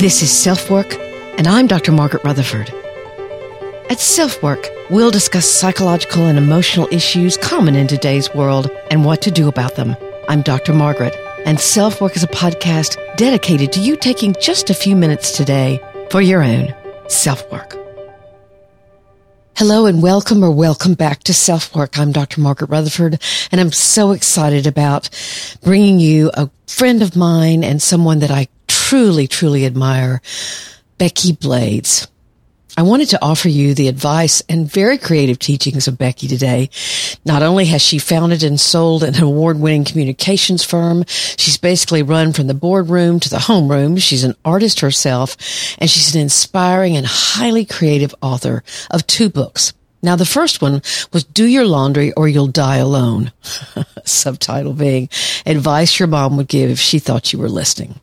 This is Self Work, and I'm Dr. Margaret Rutherford. At Self Work, we'll discuss psychological and emotional issues common in today's world and what to do about them. I'm Dr. Margaret, and Self Work is a podcast dedicated to you taking just a few minutes today for your own self work. Hello and welcome or welcome back to Self Work. I'm Dr. Margaret Rutherford and I'm so excited about bringing you a friend of mine and someone that I truly, truly admire, Becky Blades. I wanted to offer you the advice and very creative teachings of Becky today. Not only has she founded and sold an award winning communications firm, she's basically run from the boardroom to the homeroom. She's an artist herself and she's an inspiring and highly creative author of two books. Now, the first one was Do Your Laundry or You'll Die Alone. Subtitle being Advice Your Mom Would Give if She Thought You Were Listening.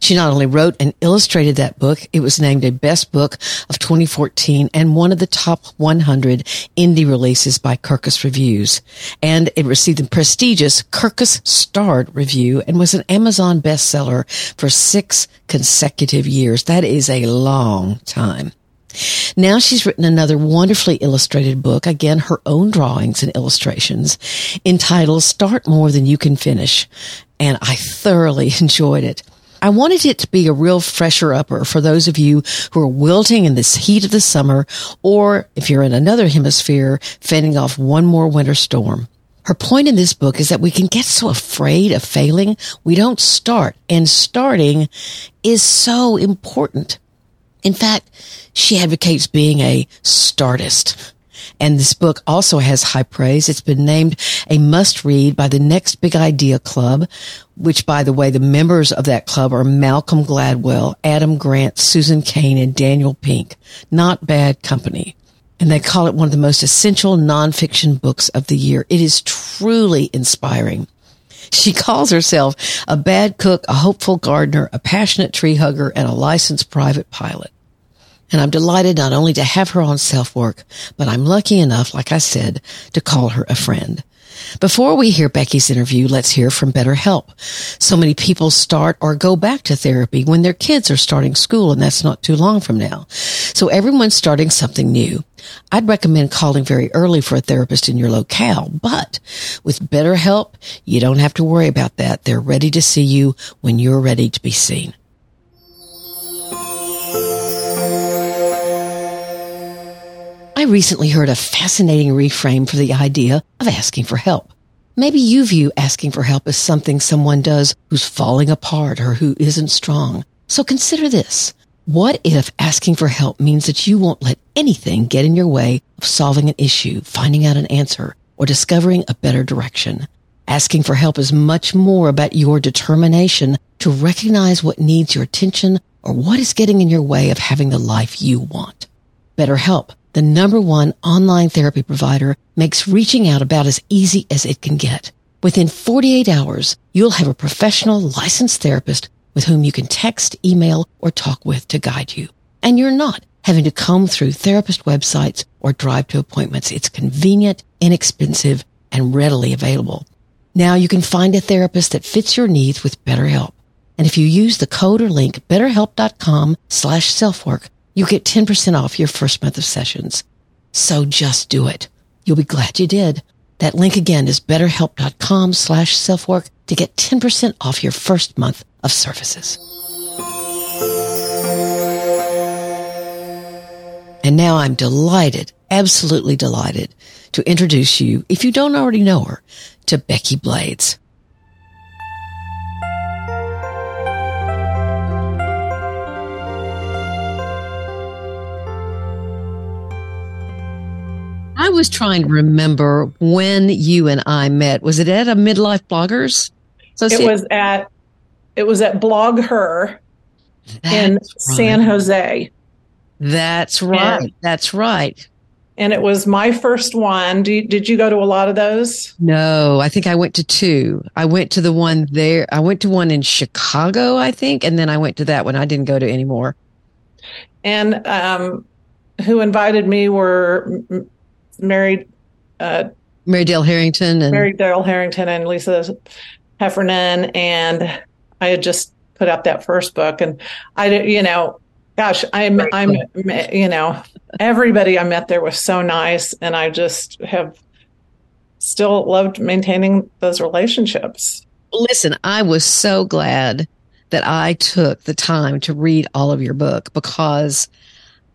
She not only wrote and illustrated that book, it was named a best book of 2014 and one of the top 100 indie releases by Kirkus Reviews. And it received the prestigious Kirkus Starred review and was an Amazon bestseller for six consecutive years. That is a long time. Now she's written another wonderfully illustrated book, again, her own drawings and illustrations, entitled Start More Than You Can Finish. And I thoroughly enjoyed it. I wanted it to be a real fresher upper for those of you who are wilting in this heat of the summer, or if you're in another hemisphere, fending off one more winter storm. Her point in this book is that we can get so afraid of failing, we don't start, and starting is so important. In fact, she advocates being a startist. And this book also has high praise. It's been named a must read by the Next Big Idea Club, which by the way, the members of that club are Malcolm Gladwell, Adam Grant, Susan Cain, and Daniel Pink. Not bad company. And they call it one of the most essential nonfiction books of the year. It is truly inspiring. She calls herself a bad cook, a hopeful gardener, a passionate tree hugger, and a licensed private pilot. And I'm delighted not only to have her on self work, but I'm lucky enough, like I said, to call her a friend. Before we hear Becky's interview, let's hear from BetterHelp. So many people start or go back to therapy when their kids are starting school, and that's not too long from now. So everyone's starting something new. I'd recommend calling very early for a therapist in your locale, but with BetterHelp, you don't have to worry about that. They're ready to see you when you're ready to be seen. I recently heard a fascinating reframe for the idea of asking for help. Maybe you view asking for help as something someone does who's falling apart or who isn't strong. So consider this. What if asking for help means that you won't let anything get in your way of solving an issue, finding out an answer, or discovering a better direction? Asking for help is much more about your determination to recognize what needs your attention or what is getting in your way of having the life you want. BetterHelp the number one online therapy provider makes reaching out about as easy as it can get. Within 48 hours, you'll have a professional licensed therapist with whom you can text, email, or talk with to guide you. And you're not having to comb through therapist websites or drive to appointments. It's convenient, inexpensive, and readily available. Now you can find a therapist that fits your needs with BetterHelp. And if you use the code or link betterhelp.com slash selfwork, you get 10% off your first month of sessions. So just do it. You'll be glad you did. That link again is betterhelp.com slash selfwork to get 10% off your first month of services. And now I'm delighted, absolutely delighted to introduce you, if you don't already know her, to Becky Blades. Was trying to remember when you and I met. Was it at a midlife bloggers? So It was at it was at Blog BlogHer in right. San Jose. That's right. And, That's right. And it was my first one. You, did you go to a lot of those? No, I think I went to two. I went to the one there. I went to one in Chicago, I think, and then I went to that one. I didn't go to anymore. And um, who invited me were married uh, Mary Dell Harrington and Mary Dell Harrington and Lisa Heffernan, and I had just put out that first book. And I, you know, gosh, I'm, I'm, you know, everybody I met there was so nice. And I just have still loved maintaining those relationships. Listen, I was so glad that I took the time to read all of your book because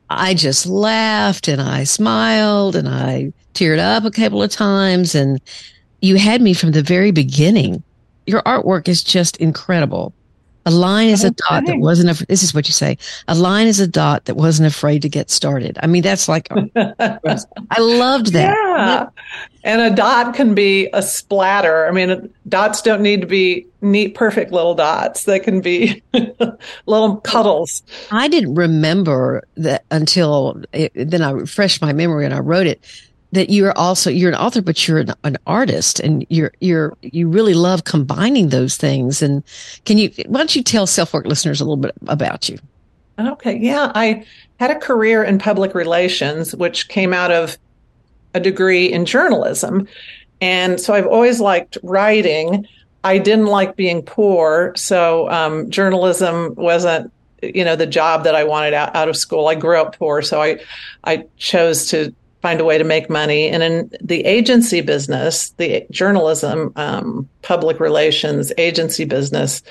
I just laughed and I smiled and I teared up a couple of times and you had me from the very beginning. Your artwork is just incredible. A line is a dot that wasn't, a, this is what you say. A line is a dot that wasn't afraid to get started. I mean, that's like, I loved that. Yeah. And a dot can be a splatter. I mean, dots don't need to be neat, perfect little dots. They can be little cuddles. I didn't remember that until it, then I refreshed my memory and I wrote it that you're also you're an author but you're an, an, artist and you're you're you really love combining those things. And can you why don't you tell self-work listeners a little bit about you? Okay. Yeah. I had a career in public relations which came out of a degree in journalism. And so i've always liked writing. I didn't like being poor. So um, journalism wasn't you know the job that i wanted out, out of school. I grew up poor. So i i chose to find a way to make money. And in the agency business, the journalism, um, public relations, agency business,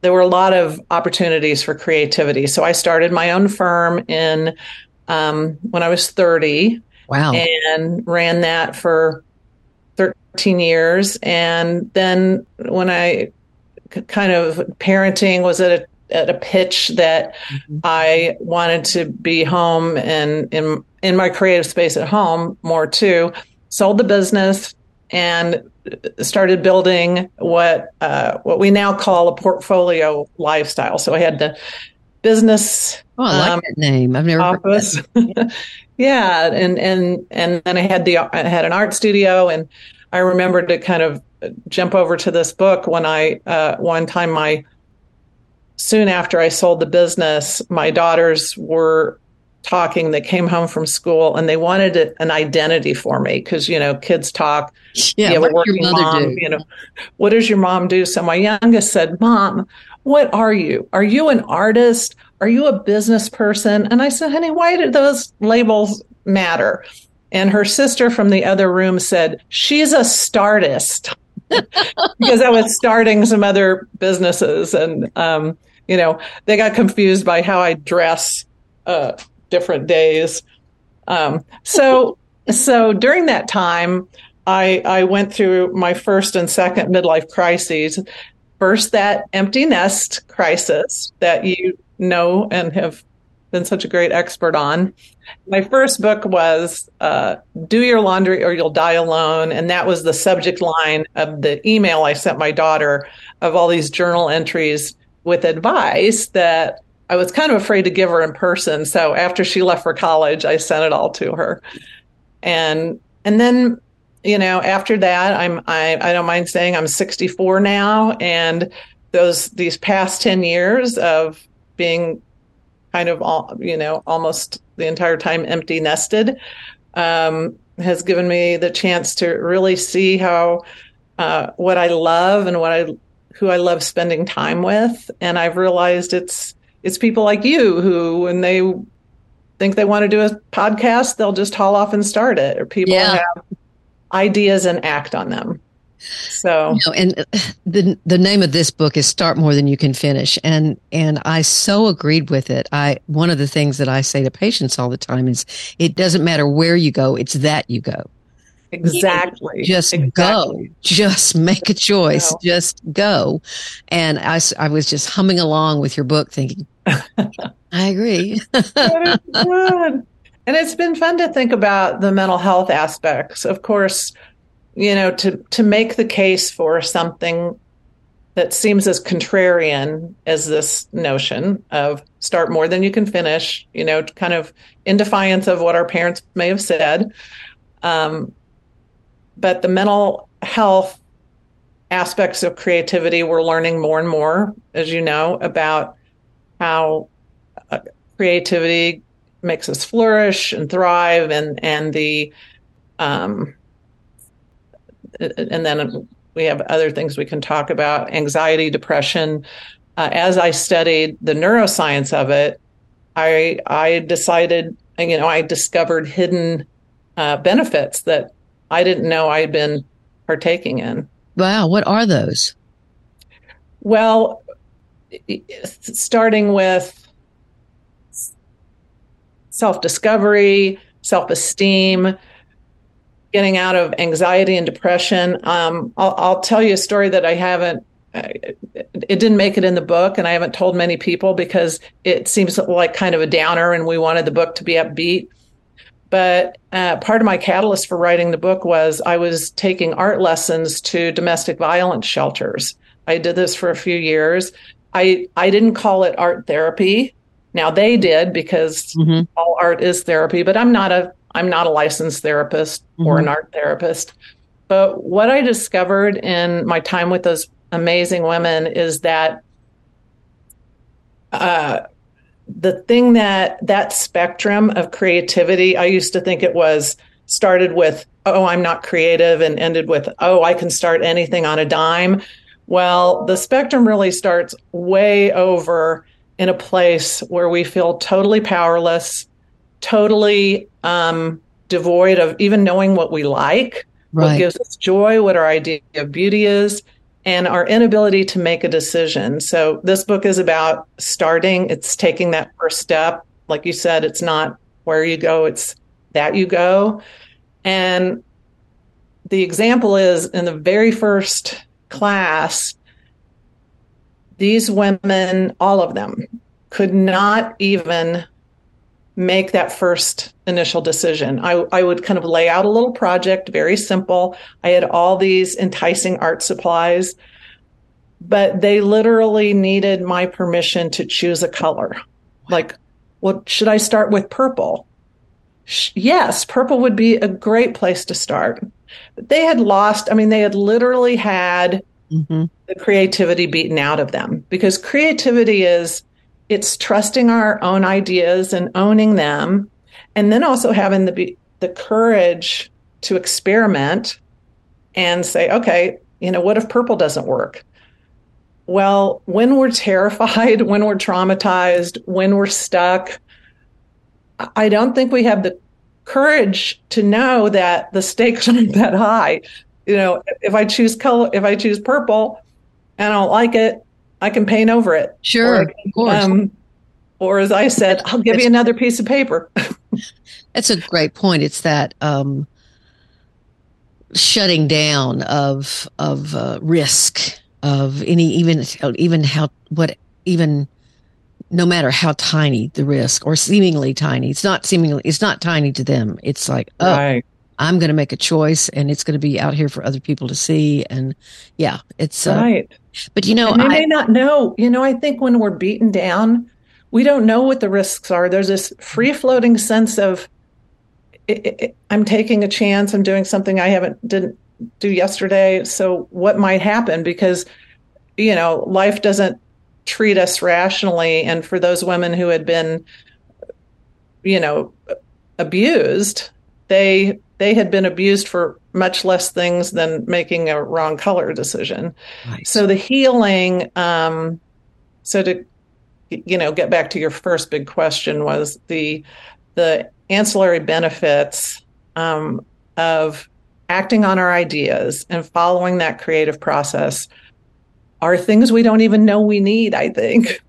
there were a lot of opportunities for creativity. So I started my own firm in um, when I was 30. Wow. And ran that for 13 years. And then when I kind of parenting was at a at a pitch that mm-hmm. I wanted to be home and in in my creative space at home more too. Sold the business and started building what uh, what we now call a portfolio lifestyle. So I had the business. Oh, I like um, that name. I've never office. yeah, and and and then I had the I had an art studio, and I remember to kind of jump over to this book when I uh, one time my soon after I sold the business, my daughters were talking. They came home from school and they wanted an identity for me because you know kids talk. Yeah you have a working mom do? you know what does your mom do? So my youngest said mom what are you? Are you an artist? Are you a business person? And i said honey why do those labels matter? And her sister from the other room said she's a startist because i was starting some other businesses and um, you know they got confused by how i dress uh, different days. Um, so, so during that time, I, I went through my first and second midlife crises. First, that empty nest crisis that you know and have been such a great expert on. My first book was uh, Do Your Laundry or You'll Die Alone. And that was the subject line of the email I sent my daughter of all these journal entries with advice that I was kind of afraid to give her in person. So after she left for college, I sent it all to her. And and then, you know, after that, I'm I, I don't mind saying I'm 64 now. And those these past 10 years of being kind of all, you know, almost the entire time empty nested, um, has given me the chance to really see how uh, what I love and what I who I love spending time with. And I've realized it's it's people like you who, when they think they want to do a podcast, they'll just haul off and start it. Or people yeah. have ideas and act on them. So, you know, and uh, the the name of this book is "Start More Than You Can Finish," and and I so agreed with it. I one of the things that I say to patients all the time is, it doesn't matter where you go; it's that you go. Exactly. Just exactly. go. Just make a choice. Just go. And I, I was just humming along with your book thinking, I agree. good. And it's been fun to think about the mental health aspects. Of course, you know, to, to make the case for something that seems as contrarian as this notion of start more than you can finish, you know, kind of in defiance of what our parents may have said. Um, but the mental health aspects of creativity, we're learning more and more, as you know, about how uh, creativity makes us flourish and thrive, and and the um, and then we have other things we can talk about: anxiety, depression, uh, as I studied the neuroscience of it, I I decided, you know, I discovered hidden uh, benefits that I didn't know I'd been partaking in. Wow, what are those? Well, starting with self discovery, self esteem, getting out of anxiety and depression. Um, I'll, I'll, tell you a story that I haven't. It didn't make it in the book, and I haven't told many people because it seems like kind of a downer, and we wanted the book to be upbeat. But uh, part of my catalyst for writing the book was I was taking art lessons to domestic violence shelters. I did this for a few years. I I didn't call it art therapy. Now they did because mm-hmm. all art is therapy, but I'm not a I'm not a licensed therapist mm-hmm. or an art therapist. But what I discovered in my time with those amazing women is that uh, the thing that that spectrum of creativity, I used to think it was started with, oh, I'm not creative, and ended with, oh, I can start anything on a dime. Well, the spectrum really starts way over in a place where we feel totally powerless, totally um, devoid of even knowing what we like, right. what gives us joy, what our idea of beauty is, and our inability to make a decision. So, this book is about starting, it's taking that first step. Like you said, it's not where you go, it's that you go. And the example is in the very first class, these women, all of them, could not even make that first initial decision. I, I would kind of lay out a little project, very simple. I had all these enticing art supplies, but they literally needed my permission to choose a color. Like, well, should I start with purple? Yes, purple would be a great place to start. But they had lost, I mean, they had literally had mm-hmm. the creativity beaten out of them because creativity is it's trusting our own ideas and owning them and then also having the the courage to experiment and say okay you know what if purple doesn't work? Well when we're terrified when we're traumatized when we're stuck i don't think we have the courage to know that the stakes aren't that high. You know if i choose color if i choose purple and i don't like it I can paint over it. Sure, or, of course. Um, or as I said, I'll give you another piece of paper. that's a great point. It's that um, shutting down of of uh, risk of any even even how what even no matter how tiny the risk or seemingly tiny it's not seemingly it's not tiny to them it's like oh right. I'm going to make a choice and it's going to be out here for other people to see and yeah it's uh, right but you know, and they I, may not know. You know, I think when we're beaten down, we don't know what the risks are. There's this free floating sense of it, it, I'm taking a chance. I'm doing something I haven't didn't do yesterday. So what might happen? Because you know, life doesn't treat us rationally. And for those women who had been, you know, abused, they they had been abused for much less things than making a wrong color decision. So the healing, um, so to you know get back to your first big question was the the ancillary benefits um, of acting on our ideas and following that creative process are things we don't even know we need i think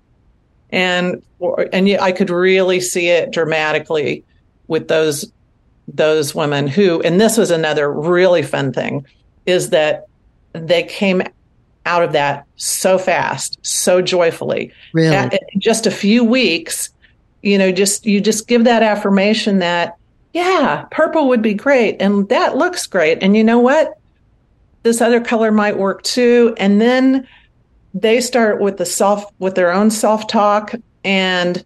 and and i could really see it dramatically with those those women who, and this was another really fun thing, is that they came out of that so fast, so joyfully. Really? At, just a few weeks, you know, just you just give that affirmation that, yeah, purple would be great. And that looks great. And you know what? This other color might work too. And then they start with the self with their own self-talk and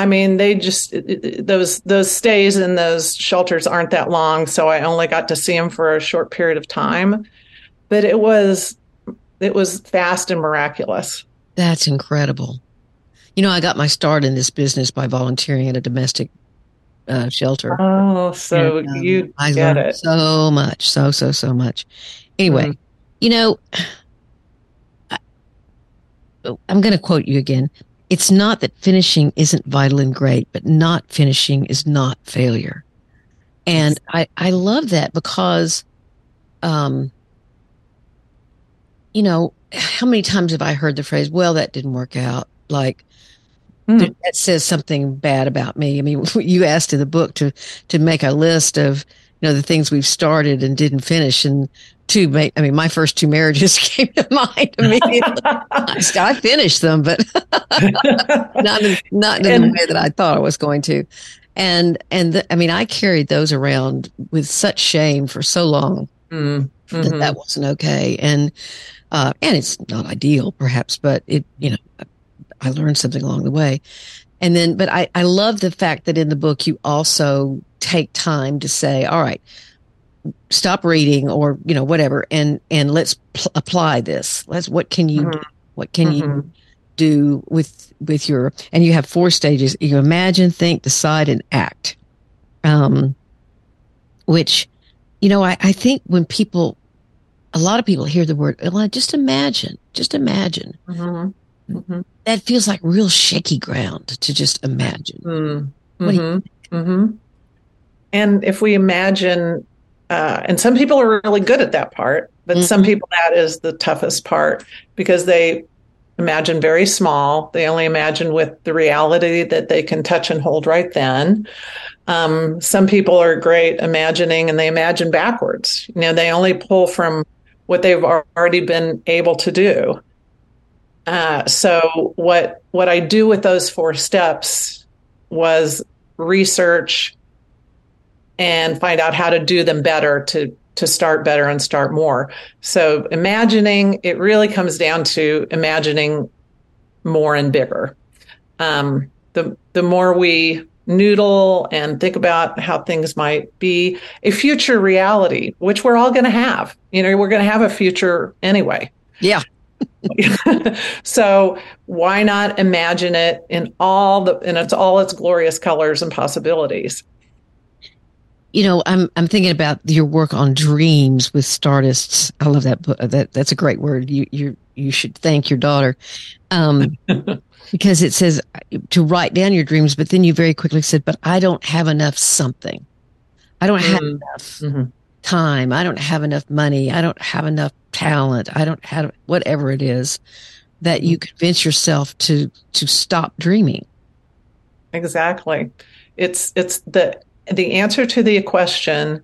I mean, they just those those stays in those shelters aren't that long, so I only got to see them for a short period of time. But it was it was fast and miraculous. That's incredible. You know, I got my start in this business by volunteering at a domestic uh, shelter. Oh, so and, um, you I get it so much, so so so much. Anyway, mm. you know, I'm going to quote you again. It's not that finishing isn't vital and great, but not finishing is not failure. And I, I love that because, um, you know, how many times have I heard the phrase, well, that didn't work out? Like, mm. that says something bad about me. I mean, you asked in the book to, to make a list of, you know, the things we've started and didn't finish. And two, I mean, my first two marriages came to mind immediately. I finished them, but not in, not in and, the way that I thought I was going to. And, and the, I mean, I carried those around with such shame for so long mm, mm-hmm. that that wasn't okay. And, uh, and it's not ideal perhaps, but it, you know, I learned something along the way. And then, but I, I love the fact that in the book you also take time to say, all right, stop reading or, you know, whatever, and, and let's pl- apply this. Let's, what can you, mm-hmm. what can mm-hmm. you do with, with your, and you have four stages. You imagine, think, decide, and act. Um, which, you know, I, I think when people, a lot of people hear the word, just imagine, just imagine. Mm-hmm. Mm-hmm. That feels like real shaky ground to just imagine. Mm-hmm. And if we imagine, uh, and some people are really good at that part, but mm-hmm. some people that is the toughest part because they imagine very small. They only imagine with the reality that they can touch and hold right then. Um, some people are great imagining and they imagine backwards. You know, they only pull from what they've already been able to do. Uh, so what what I do with those four steps was research and find out how to do them better to to start better and start more. So imagining it really comes down to imagining more and bigger. Um, the the more we noodle and think about how things might be a future reality, which we're all going to have. You know, we're going to have a future anyway. Yeah. so why not imagine it in all the in its all its glorious colors and possibilities? You know, I'm I'm thinking about your work on dreams with Startists. I love that book. That that's a great word. You you you should thank your daughter, um, because it says to write down your dreams. But then you very quickly said, "But I don't have enough something. I don't have mm-hmm. enough." Mm-hmm time. I don't have enough money. I don't have enough talent. I don't have whatever it is that you convince yourself to to stop dreaming. Exactly. It's it's the the answer to the question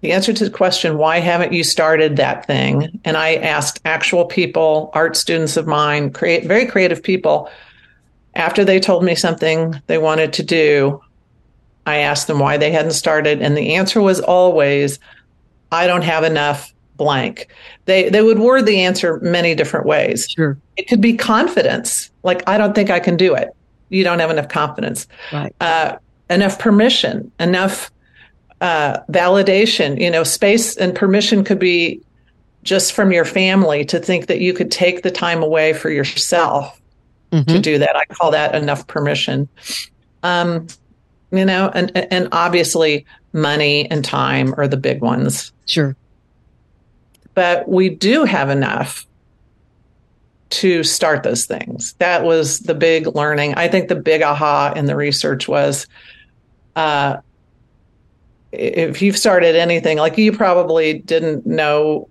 the answer to the question why haven't you started that thing and i asked actual people art students of mine create very creative people after they told me something they wanted to do I asked them why they hadn't started, and the answer was always, I don't have enough blank. They they would word the answer many different ways. Sure. It could be confidence, like I don't think I can do it. You don't have enough confidence. Right. Uh, enough permission, enough uh, validation. You know, space and permission could be just from your family to think that you could take the time away for yourself mm-hmm. to do that. I call that enough permission. Um, you know, and and obviously money and time are the big ones. Sure. But we do have enough to start those things. That was the big learning. I think the big aha in the research was uh, if you've started anything, like you probably didn't know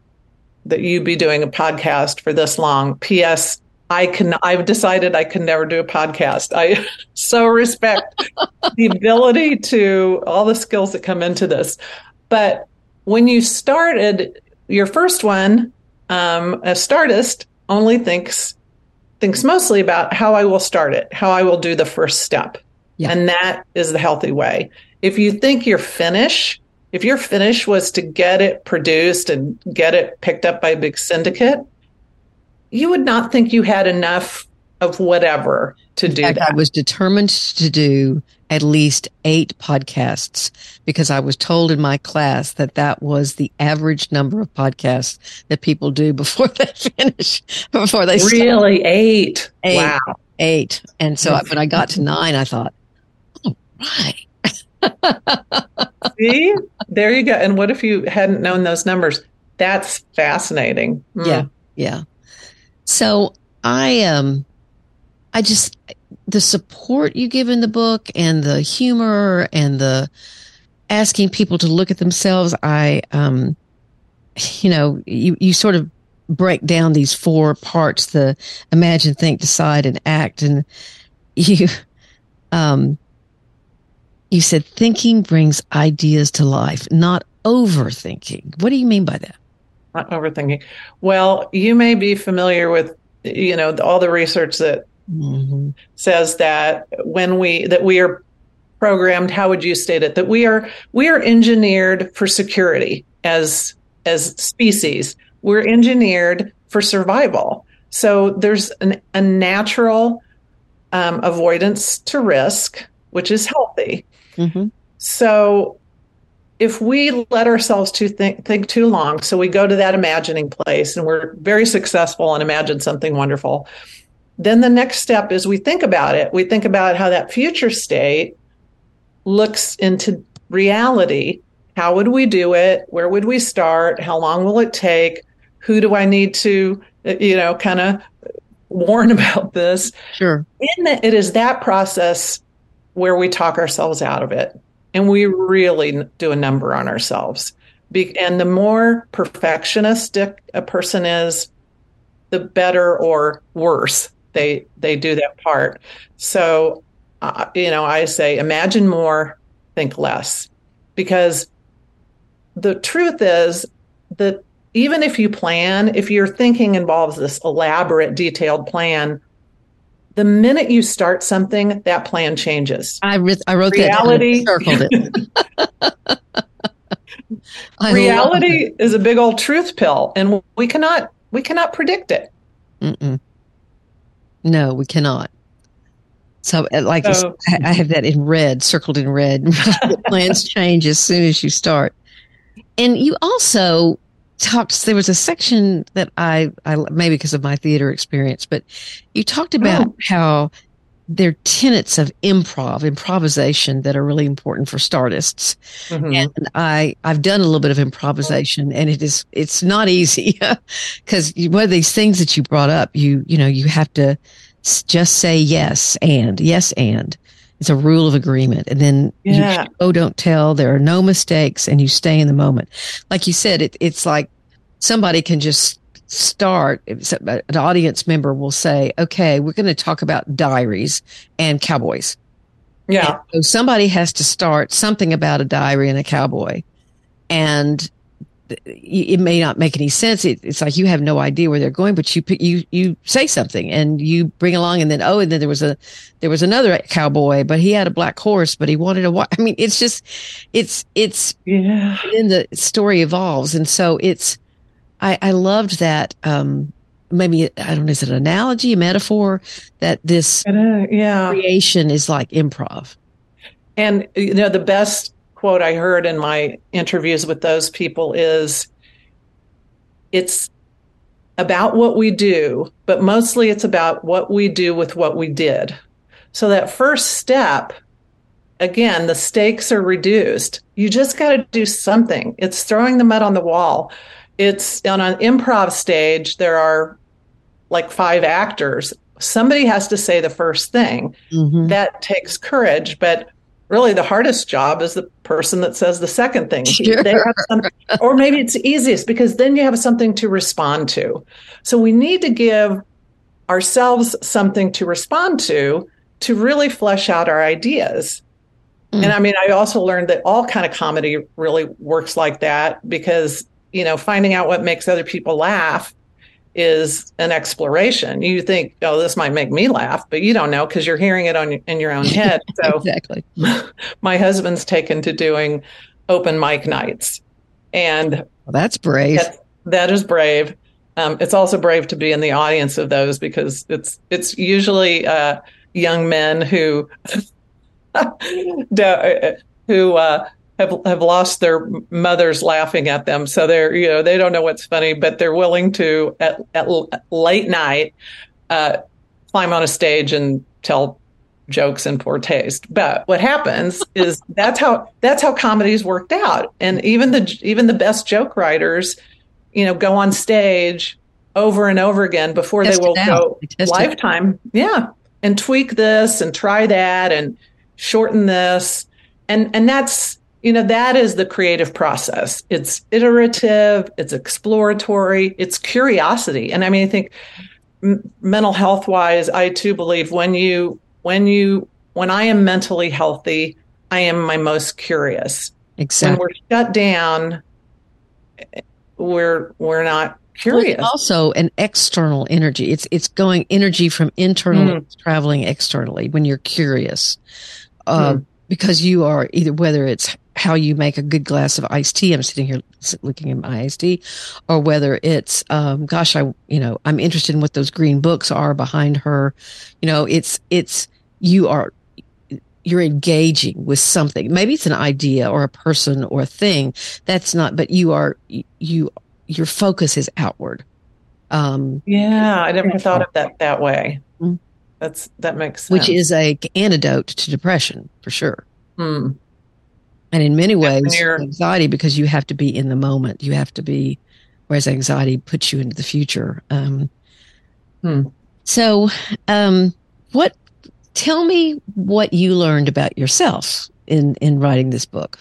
that you'd be doing a podcast for this long. P.S. I can I've decided I can never do a podcast. I so respect the ability to all the skills that come into this. But when you started your first one, um, a startist only thinks thinks mostly about how I will start it, how I will do the first step. Yeah. And that is the healthy way. If you think your finish, if your finish was to get it produced and get it picked up by a big syndicate, you would not think you had enough of whatever to do fact, that. I was determined to do at least eight podcasts because I was told in my class that that was the average number of podcasts that people do before they finish, before they really eight. eight. Wow. Eight. And so hmm. when I got to nine, I thought, right. See, there you go. And what if you hadn't known those numbers? That's fascinating. Mm. Yeah. Yeah. So I um, I just the support you give in the book and the humor and the asking people to look at themselves. I um, you know, you you sort of break down these four parts: the imagine, think, decide, and act, and you um you said thinking brings ideas to life, not overthinking. What do you mean by that? Not overthinking. Well, you may be familiar with, you know, all the research that mm-hmm. says that when we that we are programmed, how would you state it? That we are we are engineered for security as as species. We're engineered for survival. So there's an, a natural um, avoidance to risk, which is healthy. Mm-hmm. So if we let ourselves to think, think too long, so we go to that imagining place and we're very successful and imagine something wonderful, then the next step is we think about it. We think about how that future state looks into reality. How would we do it? Where would we start? How long will it take? Who do I need to, you know, kind of warn about this? Sure. In the, it is that process where we talk ourselves out of it and we really do a number on ourselves. Be- and the more perfectionistic a person is, the better or worse they they do that part. So, uh, you know, I say imagine more, think less, because the truth is that even if you plan, if your thinking involves this elaborate, detailed plan, the minute you start something, that plan changes. I, re- I wrote reality, that down, circled it. reality is a big old truth pill, and we cannot we cannot predict it. Mm-mm. No, we cannot. So, uh, like so, I have that in red, circled in red. plans change as soon as you start. And you also talked there was a section that I, I maybe because of my theater experience but you talked about oh. how there are tenets of improv improvisation that are really important for startists mm-hmm. and i i've done a little bit of improvisation and it is it's not easy because one of these things that you brought up you you know you have to just say yes and yes and it's a rule of agreement. And then yeah. you oh, don't tell. There are no mistakes and you stay in the moment. Like you said, it, it's like somebody can just start. Uh, an audience member will say, okay, we're going to talk about diaries and cowboys. Yeah. And so somebody has to start something about a diary and a cowboy. And it may not make any sense. It, it's like you have no idea where they're going, but you you you say something and you bring along, and then oh, and then there was a there was another cowboy, but he had a black horse, but he wanted a white. I mean, it's just it's it's yeah. Then the story evolves, and so it's. I I loved that. Um, maybe I don't know, is it an analogy, a metaphor that this yeah creation is like improv. And you know the best quote I heard in my interviews with those people is it's about what we do, but mostly it's about what we do with what we did. So that first step, again, the stakes are reduced. You just got to do something. It's throwing the mud on the wall. It's on an improv stage, there are like five actors. Somebody has to say the first thing. Mm-hmm. That takes courage, but really the hardest job is the person that says the second thing. Sure. or maybe it's easiest because then you have something to respond to. So we need to give ourselves something to respond to to really flesh out our ideas. Mm. And I mean, I also learned that all kind of comedy really works like that because, you know, finding out what makes other people laugh is an exploration. You think, oh, this might make me laugh, but you don't know because you're hearing it on in your own head. So exactly. My husband's taken to doing open mic nights, and well, that's brave. That, that is brave. Um, it's also brave to be in the audience of those because it's it's usually uh, young men who who uh, have have lost their mothers laughing at them so they're you know they don't know what's funny but they're willing to at, at late night uh, climb on a stage and tell jokes in poor taste but what happens is that's how that's how comedy's worked out and even the even the best joke writers you know go on stage over and over again before Test they will go. They it. lifetime. Yeah. And tweak this and try that and shorten this. And and that's you know that is the creative process. It's iterative, it's exploratory, it's curiosity. And I mean I think m- mental health wise I too believe when you when you when I am mentally healthy, I am my most curious. Exactly. When we're shut down, we're we're not curious. it's also an external energy. It's it's going energy from internal Mm. traveling externally when you're curious, uh, Mm. because you are either whether it's how you make a good glass of iced tea. I'm sitting here looking at my iced tea, or whether it's um, gosh, I you know I'm interested in what those green books are behind her. You know, it's it's you are you're engaging with something. Maybe it's an idea or a person or a thing. That's not, but you are you your focus is outward. Um, Yeah, I never thought of that that way. Mm. That's that makes sense. which is a antidote to depression for sure. Hmm. And in many ways, anxiety because you have to be in the moment. You have to be, whereas anxiety puts you into the future. Um, Hmm. So, um, what? Tell me what you learned about yourself in in writing this book.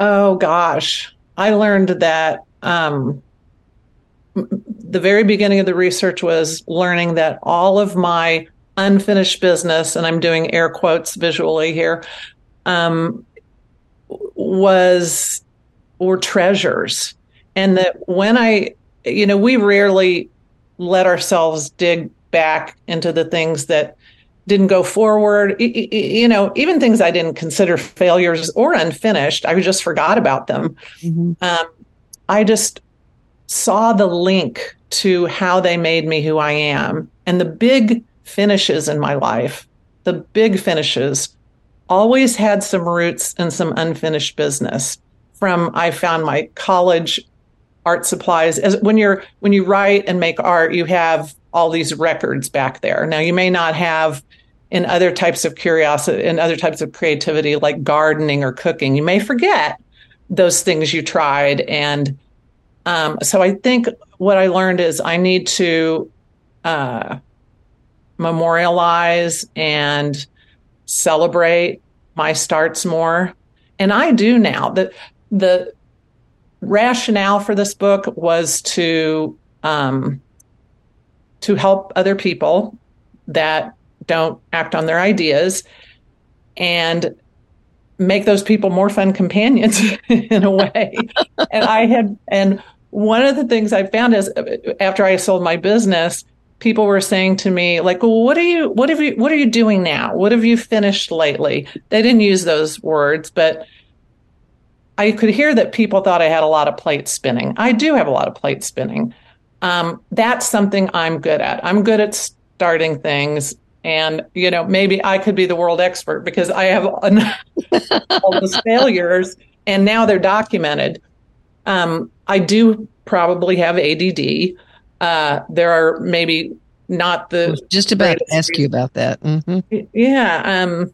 Oh gosh, I learned that um, the very beginning of the research was learning that all of my unfinished business, and I'm doing air quotes visually here, um, was were treasures, and that when I, you know, we rarely let ourselves dig back into the things that didn't go forward. You know, even things I didn't consider failures or unfinished, I just forgot about them. Um, I just saw the link to how they made me who I am. And the big finishes in my life, the big finishes, always had some roots and some unfinished business. From I found my college art supplies. As when you're when you write and make art you have all these records back there. Now you may not have in other types of curiosity in other types of creativity like gardening or cooking. You may forget those things you tried. And um, so i think what i learned is i need to uh, memorialize and celebrate my starts more and i do now the the rationale for this book was to um, to help other people that don't act on their ideas and make those people more fun companions in a way. and I had and one of the things I found is after I sold my business, people were saying to me like, "Well, what are you what have you what are you doing now? What have you finished lately?" They didn't use those words, but I could hear that people thought I had a lot of plate spinning. I do have a lot of plate spinning. Um, that's something I'm good at. I'm good at starting things. And, you know, maybe I could be the world expert because I have all those failures and now they're documented. Um, I do probably have ADD. Uh, there are maybe not the just about to ask you about that. hmm yeah. Um,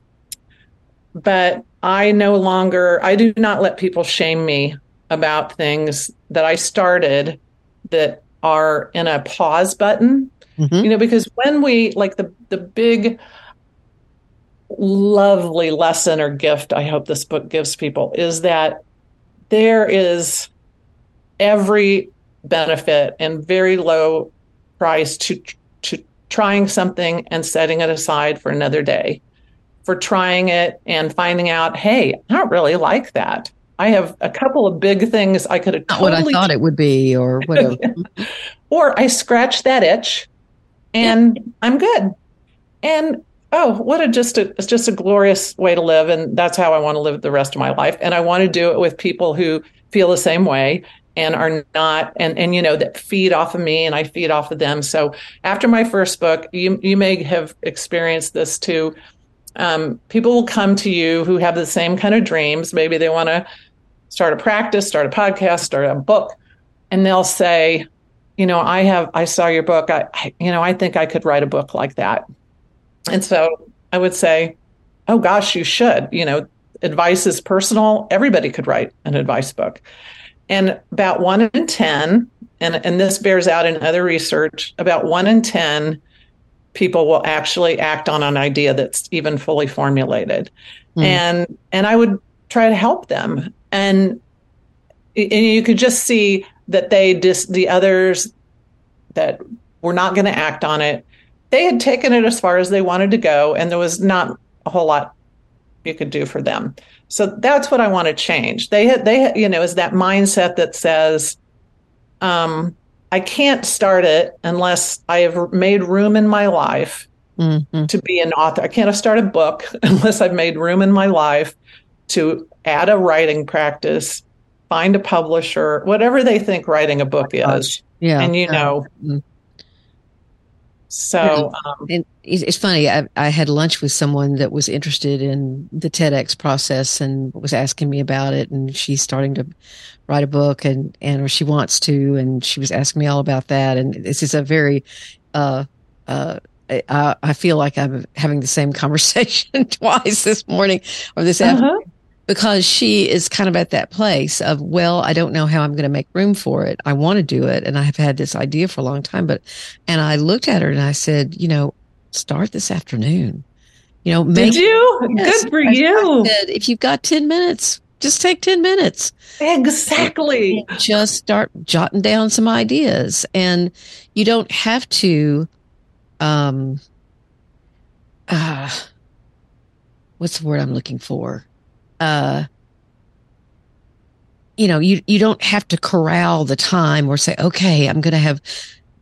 but I no longer, I do not let people shame me about things that I started that are in a pause button. hmm You know, because when we, like the, the big, lovely lesson or gift I hope this book gives people is that there is every benefit and very low price to to trying something and setting it aside for another day. For trying it and finding out hey i don't really like that. I have a couple of big things i could have Not what I thought it would be, or whatever. or i scratch that itch and i'm good. And oh what a just a it's just a glorious way to live and that's how i want to live the rest of my life. And i want to do it with people who feel the same way and are not and and you know that feed off of me and I feed off of them. So after my first book, you you may have experienced this too. Um, people will come to you who have the same kind of dreams. Maybe they want to start a practice, start a podcast, start a book, and they'll say, you know, I have I saw your book. I, I you know I think I could write a book like that. And so I would say, oh gosh, you should. You know, advice is personal. Everybody could write an advice book. And about one in 10, and, and this bears out in other research, about one in 10 people will actually act on an idea that's even fully formulated. Mm. And and I would try to help them. And, and you could just see that they just the others that were not going to act on it, they had taken it as far as they wanted to go, and there was not a whole lot you could do for them. So that's what I want to change. They had, they had, you know, is that mindset that says, um, I can't start it unless I have made room in my life mm-hmm. to be an author. I can't start a book unless I've made room in my life to add a writing practice, find a publisher, whatever they think writing a book is. Yeah. And you know, mm-hmm. So um, and it's funny. I, I, had lunch with someone that was interested in the TEDx process and was asking me about it. And she's starting to write a book, and and or she wants to, and she was asking me all about that. And this is a very, uh, uh, I, I feel like I'm having the same conversation twice this morning or this uh-huh. afternoon because she is kind of at that place of, well, I don't know how I'm going to make room for it. I want to do it. And I have had this idea for a long time, but, and I looked at her and I said, you know, start this afternoon. You know, make, did you? Yes, Good for you. Said, if you've got 10 minutes, just take 10 minutes. Exactly. Just start jotting down some ideas and you don't have to, um, uh, what's the word I'm looking for? Uh, you know, you, you don't have to corral the time or say, okay, I'm going to have,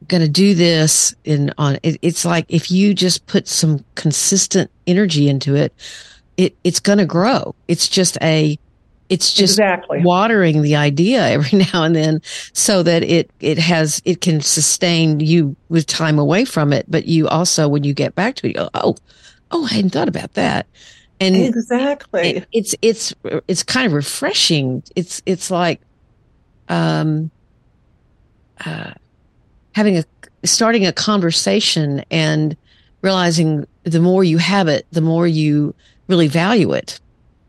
going to do this in on it, it's like if you just put some consistent energy into it, it, it's going to grow. It's just a, it's just exactly. watering the idea every now and then so that it, it has, it can sustain you with time away from it. But you also, when you get back to it, you go, oh, oh, I hadn't thought about that and exactly. it's it's it's kind of refreshing. It's it's like um uh having a starting a conversation and realizing the more you have it the more you really value it.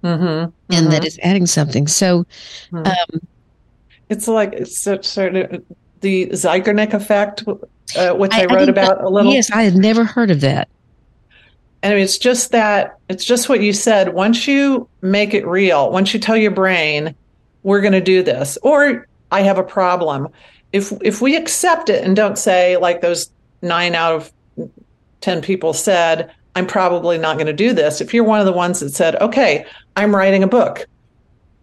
Mm-hmm, and mm-hmm. that it's adding something. So mm-hmm. um it's like it's such sort of the Zeigarnik effect uh, which I, I wrote I about that, a little yes I had never heard of that and it's just that it's just what you said. Once you make it real, once you tell your brain, we're going to do this, or I have a problem. If if we accept it and don't say like those nine out of ten people said, I'm probably not going to do this. If you're one of the ones that said, okay, I'm writing a book,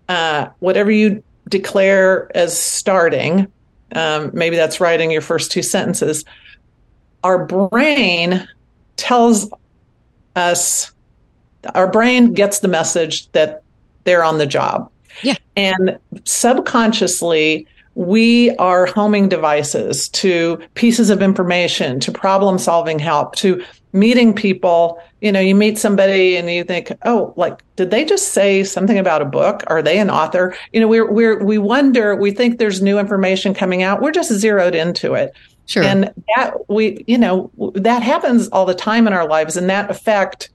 uh, whatever you declare as starting, um, maybe that's writing your first two sentences. Our brain tells us our brain gets the message that they're on the job. Yeah. And subconsciously, we are homing devices to pieces of information, to problem solving help, to meeting people. You know, you meet somebody and you think, oh, like, did they just say something about a book? Are they an author? You know, we're, we're, we wonder, we think there's new information coming out. We're just zeroed into it. Sure. And that we, you know, that happens all the time in our lives. And that effect,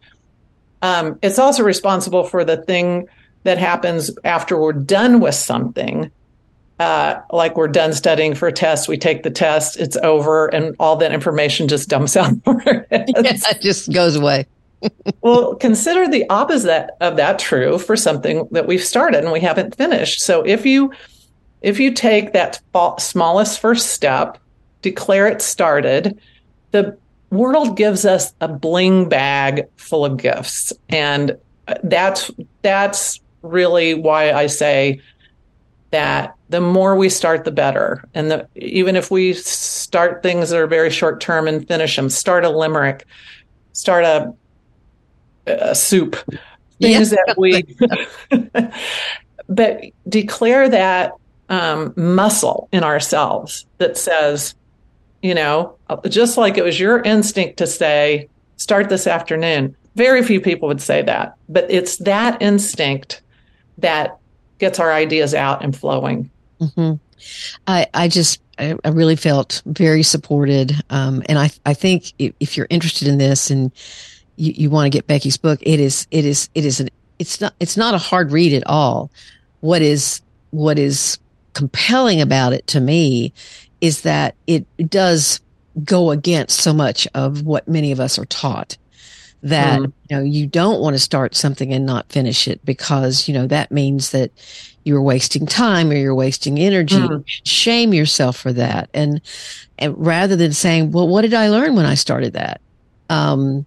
um, it's also responsible for the thing that happens after we're done with something. Uh, like we're done studying for a test, we take the test, it's over, and all that information just dumps out. yeah, it just goes away. well, consider the opposite of that true for something that we've started and we haven't finished. So if you if you take that smallest first step declare it started. The world gives us a bling bag full of gifts. And that's that's really why I say that the more we start the better. And the, even if we start things that are very short term and finish them, start a limerick, start a, a soup, things yeah. that we but declare that um, muscle in ourselves that says you know, just like it was your instinct to say, start this afternoon. Very few people would say that, but it's that instinct that gets our ideas out and flowing. Mm-hmm. I, I just, I, I really felt very supported. Um, and I, I think if, if, you're interested in this and you, you want to get Becky's book, it is, it is, it is an, it's not, it's not a hard read at all. What is, what is compelling about it to me is that it does go against so much of what many of us are taught that mm. you know you don't want to start something and not finish it because you know that means that you're wasting time or you're wasting energy mm. shame yourself for that and and rather than saying well what did i learn when i started that um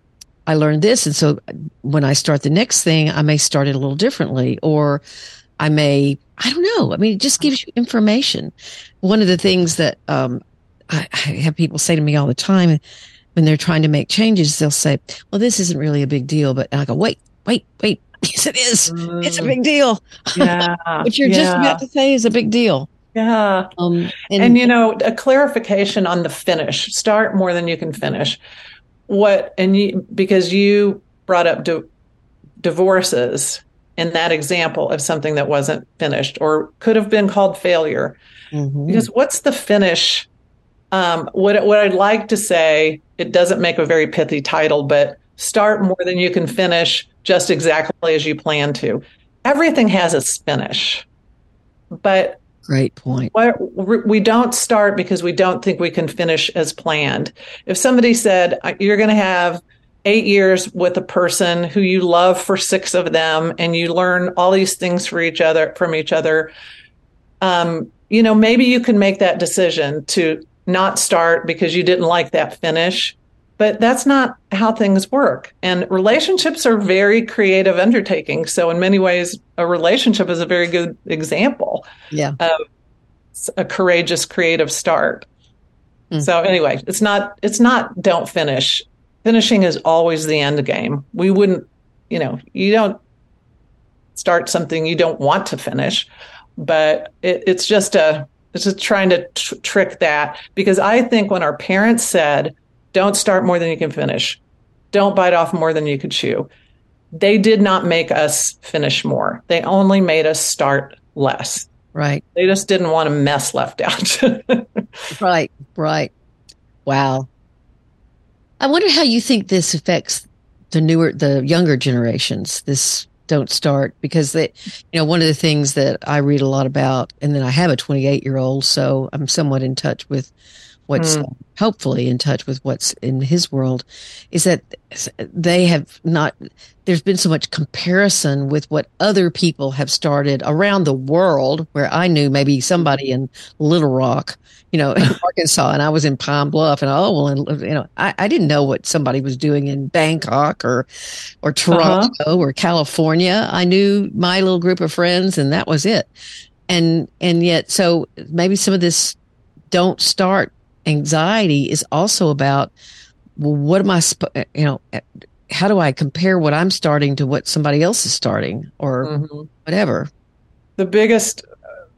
i learned this and so when i start the next thing i may start it a little differently or i may i don't know i mean it just gives you information one of the things that um I, I have people say to me all the time when they're trying to make changes, they'll say, well, this isn't really a big deal. But I go, wait, wait, wait. Yes, it is. Mm. It's a big deal. Yeah. what you're yeah. just about to say is a big deal. Yeah. Um, and, and, you know, a clarification on the finish. Start more than you can finish. What, and you, because you brought up di- divorces in that example of something that wasn't finished or could have been called failure. Mm-hmm. Because what's the finish um, what what I'd like to say, it doesn't make a very pithy title, but start more than you can finish, just exactly as you plan to. Everything has its finish, but great point. We don't start because we don't think we can finish as planned. If somebody said you're going to have eight years with a person who you love for six of them, and you learn all these things for each other from each other. Um, you know, maybe you can make that decision to not start because you didn't like that finish. But that's not how things work. And relationships are very creative undertakings. So in many ways, a relationship is a very good example yeah. of a courageous creative start. Mm. So anyway, it's not it's not don't finish. Finishing is always the end game. We wouldn't, you know, you don't start something you don't want to finish, but it, it's just a it's just trying to tr- trick that because I think when our parents said, don't start more than you can finish, don't bite off more than you could chew, they did not make us finish more. They only made us start less. Right. They just didn't want a mess left out. right, right. Wow. I wonder how you think this affects the newer, the younger generations, this don't start because they, you know, one of the things that I read a lot about, and then I have a 28 year old, so I'm somewhat in touch with what's mm. hopefully in touch with what's in his world is that they have not there's been so much comparison with what other people have started around the world where i knew maybe somebody in little rock you know in arkansas and i was in pine bluff and oh well and you know I, I didn't know what somebody was doing in bangkok or or toronto uh-huh. or california i knew my little group of friends and that was it and and yet so maybe some of this don't start anxiety is also about well, what am I, sp- you know, how do I compare what I'm starting to what somebody else is starting or mm-hmm. whatever? The biggest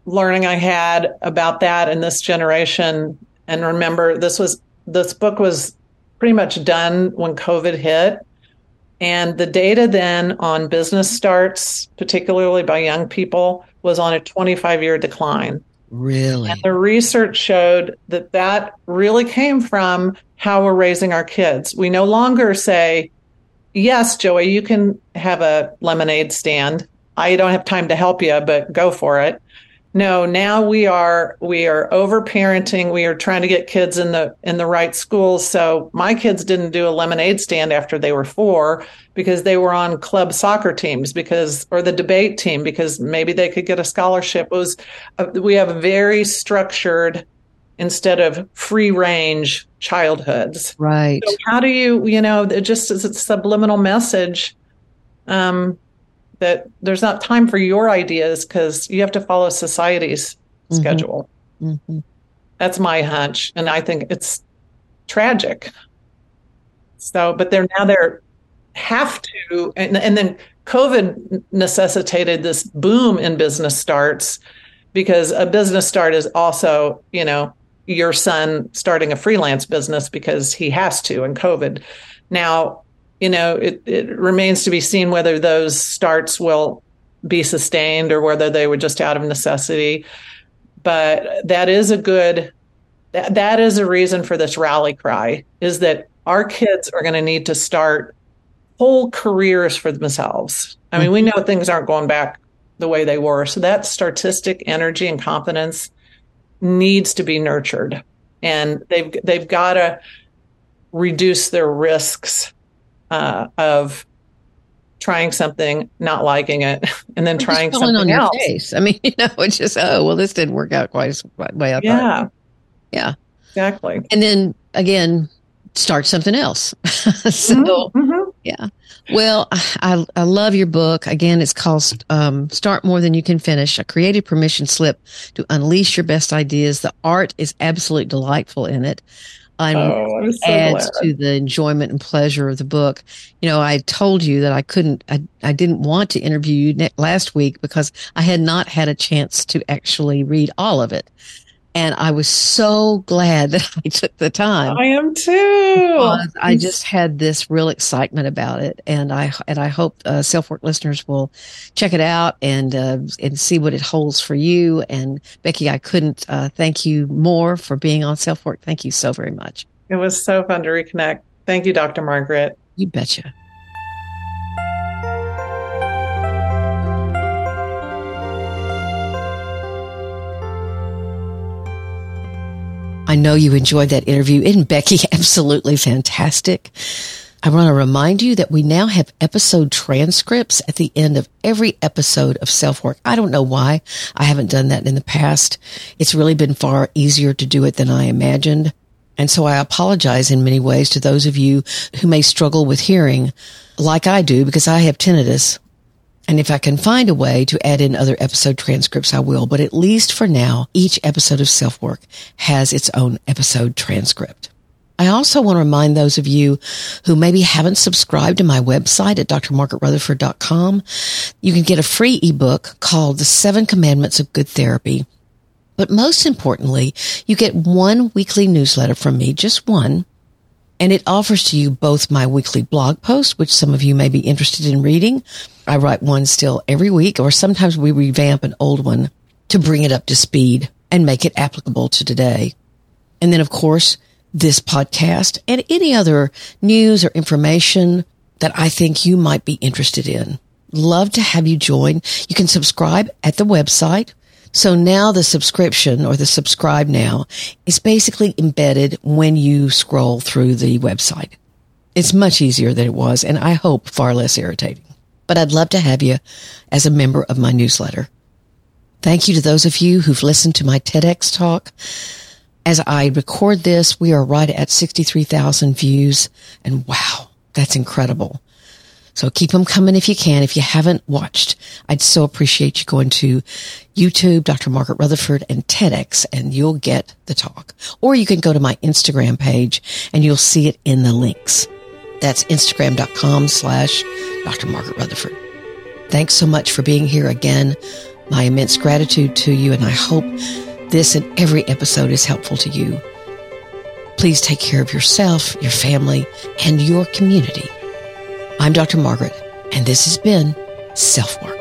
learning I had about that in this generation, and remember, this was this book was pretty much done when COVID hit. And the data then on business starts, particularly by young people, was on a 25 year decline. Really? And the research showed that that really came from how we're raising our kids. We no longer say, yes, Joey, you can have a lemonade stand. I don't have time to help you, but go for it. No, now we are we are over parenting. We are trying to get kids in the in the right schools. So my kids didn't do a lemonade stand after they were 4 because they were on club soccer teams because or the debate team because maybe they could get a scholarship. It was a, we have very structured instead of free range childhoods. Right. So how do you, you know, it just as a subliminal message um that there's not time for your ideas because you have to follow society's mm-hmm. schedule. Mm-hmm. That's my hunch, and I think it's tragic. So, but they're now they're have to, and, and then COVID necessitated this boom in business starts because a business start is also, you know, your son starting a freelance business because he has to in COVID. Now, you know, it, it remains to be seen whether those starts will be sustained or whether they were just out of necessity. But that is a good, that, that is a reason for this rally cry is that our kids are going to need to start whole careers for themselves. I mean, we know things aren't going back the way they were. So that statistic energy and confidence needs to be nurtured. And they've they've got to reduce their risks uh, of trying something, not liking it, and then trying something on else. Your face. I mean, you know, it's just oh well, this didn't work out quite as way I yeah. thought. Yeah, exactly. And then again, start something else. so mm-hmm, mm-hmm. yeah. Well, I, I love your book. Again, it's called um, Start More Than You Can Finish, a creative permission slip to unleash your best ideas. The art is absolutely delightful in it. And oh, so adds glad. to the enjoyment and pleasure of the book. You know, I told you that I couldn't, I, I didn't want to interview you ne- last week because I had not had a chance to actually read all of it. And I was so glad that I took the time. I am too. I just had this real excitement about it, and I and I hope uh, self work listeners will check it out and uh, and see what it holds for you. And Becky, I couldn't uh, thank you more for being on self work. Thank you so very much. It was so fun to reconnect. Thank you, Dr. Margaret. You betcha. I know you enjoyed that interview. Isn't Becky absolutely fantastic? I want to remind you that we now have episode transcripts at the end of every episode of Self Work. I don't know why I haven't done that in the past. It's really been far easier to do it than I imagined. And so I apologize in many ways to those of you who may struggle with hearing like I do because I have tinnitus. And if I can find a way to add in other episode transcripts, I will. But at least for now, each episode of Self Work has its own episode transcript. I also want to remind those of you who maybe haven't subscribed to my website at drmargaretrutherford.com. You can get a free ebook called The Seven Commandments of Good Therapy. But most importantly, you get one weekly newsletter from me, just one, and it offers to you both my weekly blog post, which some of you may be interested in reading. I write one still every week, or sometimes we revamp an old one to bring it up to speed and make it applicable to today. And then, of course, this podcast and any other news or information that I think you might be interested in. Love to have you join. You can subscribe at the website so now the subscription or the subscribe now is basically embedded when you scroll through the website. It's much easier than it was and I hope far less irritating. But I'd love to have you as a member of my newsletter. Thank you to those of you who've listened to my TEDx talk. As I record this, we are right at 63,000 views and wow, that's incredible. So keep them coming if you can. If you haven't watched, I'd so appreciate you going to YouTube, Dr. Margaret Rutherford and TEDx and you'll get the talk. Or you can go to my Instagram page and you'll see it in the links. That's instagram.com slash Dr. Margaret Rutherford. Thanks so much for being here again. My immense gratitude to you. And I hope this and every episode is helpful to you. Please take care of yourself, your family, and your community. I'm Dr. Margaret, and this has been Self Work.